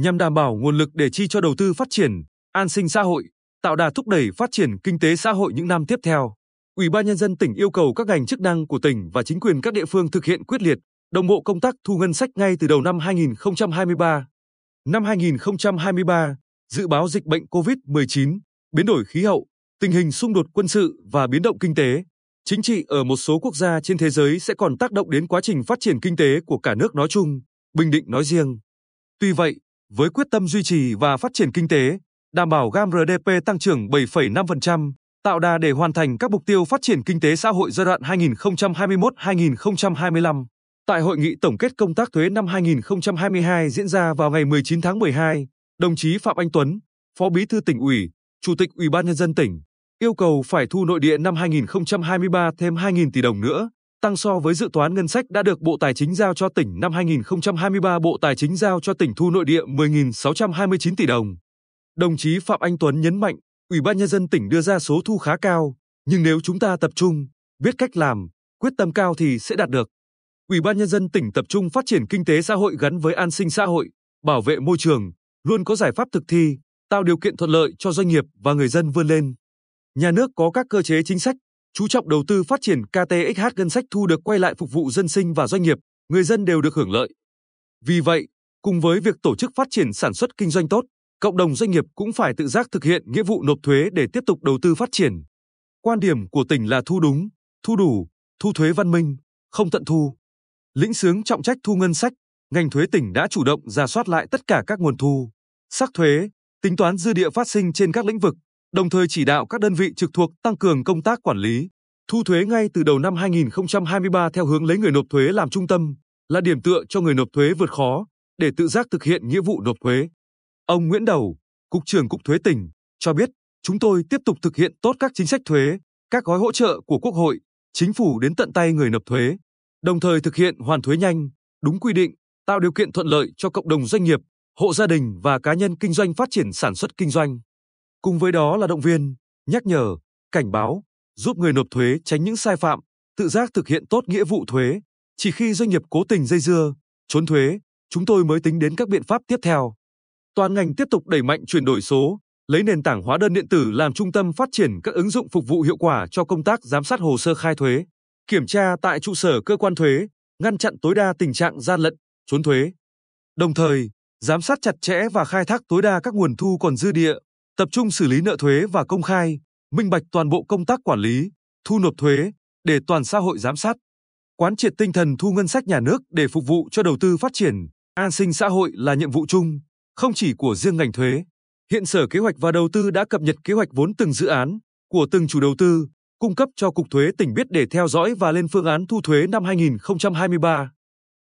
nhằm đảm bảo nguồn lực để chi cho đầu tư phát triển, an sinh xã hội, tạo đà thúc đẩy phát triển kinh tế xã hội những năm tiếp theo. Ủy ban nhân dân tỉnh yêu cầu các ngành chức năng của tỉnh và chính quyền các địa phương thực hiện quyết liệt, đồng bộ công tác thu ngân sách ngay từ đầu năm 2023. Năm 2023, dự báo dịch bệnh COVID-19, biến đổi khí hậu, tình hình xung đột quân sự và biến động kinh tế, chính trị ở một số quốc gia trên thế giới sẽ còn tác động đến quá trình phát triển kinh tế của cả nước nói chung, Bình Định nói riêng. Tuy vậy, với quyết tâm duy trì và phát triển kinh tế, đảm bảo GAM RDP tăng trưởng 7,5%, tạo đà để hoàn thành các mục tiêu phát triển kinh tế xã hội giai đoạn 2021-2025. Tại hội nghị tổng kết công tác thuế năm 2022 diễn ra vào ngày 19 tháng 12, đồng chí Phạm Anh Tuấn, Phó Bí thư tỉnh ủy, Chủ tịch Ủy ban nhân dân tỉnh yêu cầu phải thu nội địa năm 2023 thêm 2.000 tỷ đồng nữa, tăng so với dự toán ngân sách đã được Bộ Tài chính giao cho tỉnh năm 2023 Bộ Tài chính giao cho tỉnh thu nội địa 10.629 tỷ đồng. Đồng chí Phạm Anh Tuấn nhấn mạnh, Ủy ban nhân dân tỉnh đưa ra số thu khá cao, nhưng nếu chúng ta tập trung, biết cách làm, quyết tâm cao thì sẽ đạt được. Ủy ban nhân dân tỉnh tập trung phát triển kinh tế xã hội gắn với an sinh xã hội, bảo vệ môi trường, luôn có giải pháp thực thi, tạo điều kiện thuận lợi cho doanh nghiệp và người dân vươn lên. Nhà nước có các cơ chế chính sách, chú trọng đầu tư phát triển KTXH ngân sách thu được quay lại phục vụ dân sinh và doanh nghiệp, người dân đều được hưởng lợi. Vì vậy, cùng với việc tổ chức phát triển sản xuất kinh doanh tốt, cộng đồng doanh nghiệp cũng phải tự giác thực hiện nghĩa vụ nộp thuế để tiếp tục đầu tư phát triển. Quan điểm của tỉnh là thu đúng, thu đủ, thu thuế văn minh, không tận thu. Lĩnh sướng trọng trách thu ngân sách, ngành thuế tỉnh đã chủ động ra soát lại tất cả các nguồn thu, sắc thuế, tính toán dư địa phát sinh trên các lĩnh vực, đồng thời chỉ đạo các đơn vị trực thuộc tăng cường công tác quản lý, thu thuế ngay từ đầu năm 2023 theo hướng lấy người nộp thuế làm trung tâm, là điểm tựa cho người nộp thuế vượt khó để tự giác thực hiện nghĩa vụ nộp thuế. Ông Nguyễn Đầu, Cục trưởng Cục Thuế tỉnh, cho biết chúng tôi tiếp tục thực hiện tốt các chính sách thuế, các gói hỗ trợ của Quốc hội, Chính phủ đến tận tay người nộp thuế, đồng thời thực hiện hoàn thuế nhanh, đúng quy định, tạo điều kiện thuận lợi cho cộng đồng doanh nghiệp, hộ gia đình và cá nhân kinh doanh phát triển sản xuất kinh doanh. Cùng với đó là động viên, nhắc nhở, cảnh báo, giúp người nộp thuế tránh những sai phạm, tự giác thực hiện tốt nghĩa vụ thuế. Chỉ khi doanh nghiệp cố tình dây dưa, trốn thuế, chúng tôi mới tính đến các biện pháp tiếp theo. Toàn ngành tiếp tục đẩy mạnh chuyển đổi số, lấy nền tảng hóa đơn điện tử làm trung tâm phát triển các ứng dụng phục vụ hiệu quả cho công tác giám sát hồ sơ khai thuế, kiểm tra tại trụ sở cơ quan thuế, ngăn chặn tối đa tình trạng gian lận, trốn thuế. Đồng thời, giám sát chặt chẽ và khai thác tối đa các nguồn thu còn dư địa, tập trung xử lý nợ thuế và công khai, minh bạch toàn bộ công tác quản lý, thu nộp thuế để toàn xã hội giám sát. Quán triệt tinh thần thu ngân sách nhà nước để phục vụ cho đầu tư phát triển, an sinh xã hội là nhiệm vụ chung, không chỉ của riêng ngành thuế. Hiện Sở Kế hoạch và Đầu tư đã cập nhật kế hoạch vốn từng dự án của từng chủ đầu tư, cung cấp cho Cục Thuế tỉnh biết để theo dõi và lên phương án thu thuế năm 2023.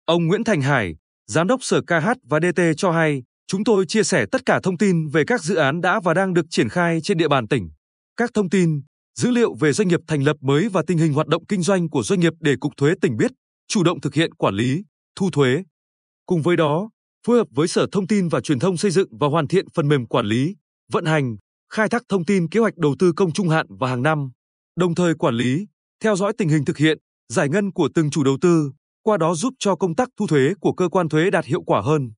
Ông Nguyễn Thành Hải, Giám đốc Sở KH và DT cho hay, chúng tôi chia sẻ tất cả thông tin về các dự án đã và đang được triển khai trên địa bàn tỉnh. Các thông tin, dữ liệu về doanh nghiệp thành lập mới và tình hình hoạt động kinh doanh của doanh nghiệp để Cục Thuế tỉnh biết, chủ động thực hiện quản lý, thu thuế. Cùng với đó, phối hợp với Sở Thông tin và Truyền thông xây dựng và hoàn thiện phần mềm quản lý, vận hành, khai thác thông tin kế hoạch đầu tư công trung hạn và hàng năm, đồng thời quản lý, theo dõi tình hình thực hiện, giải ngân của từng chủ đầu tư, qua đó giúp cho công tác thu thuế của cơ quan thuế đạt hiệu quả hơn.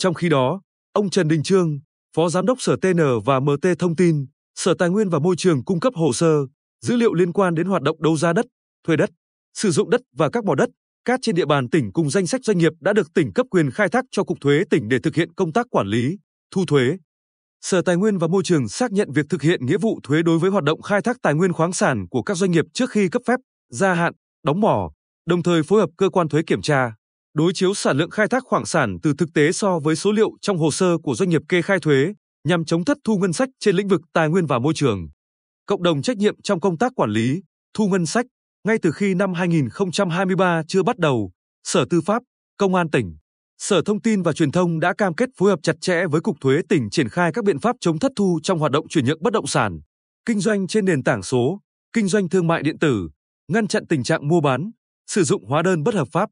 Trong khi đó, ông Trần Đình Trương, Phó Giám đốc Sở TN và MT thông tin, Sở Tài nguyên và Môi trường cung cấp hồ sơ, dữ liệu liên quan đến hoạt động đấu giá đất, thuê đất, sử dụng đất và các mỏ đất, cát trên địa bàn tỉnh cùng danh sách doanh nghiệp đã được tỉnh cấp quyền khai thác cho Cục Thuế tỉnh để thực hiện công tác quản lý, thu thuế. Sở Tài nguyên và Môi trường xác nhận việc thực hiện nghĩa vụ thuế đối với hoạt động khai thác tài nguyên khoáng sản của các doanh nghiệp trước khi cấp phép, gia hạn, đóng mỏ, đồng thời phối hợp cơ quan thuế kiểm tra, đối chiếu sản lượng khai thác khoáng sản từ thực tế so với số liệu trong hồ sơ của doanh nghiệp kê khai thuế nhằm chống thất thu ngân sách trên lĩnh vực tài nguyên và môi trường. Cộng đồng trách nhiệm trong công tác quản lý, thu ngân sách ngay từ khi năm 2023 chưa bắt đầu, Sở Tư pháp, Công an tỉnh, Sở Thông tin và Truyền thông đã cam kết phối hợp chặt chẽ với Cục Thuế tỉnh triển khai các biện pháp chống thất thu trong hoạt động chuyển nhượng bất động sản, kinh doanh trên nền tảng số, kinh doanh thương mại điện tử, ngăn chặn tình trạng mua bán, sử dụng hóa đơn bất hợp pháp.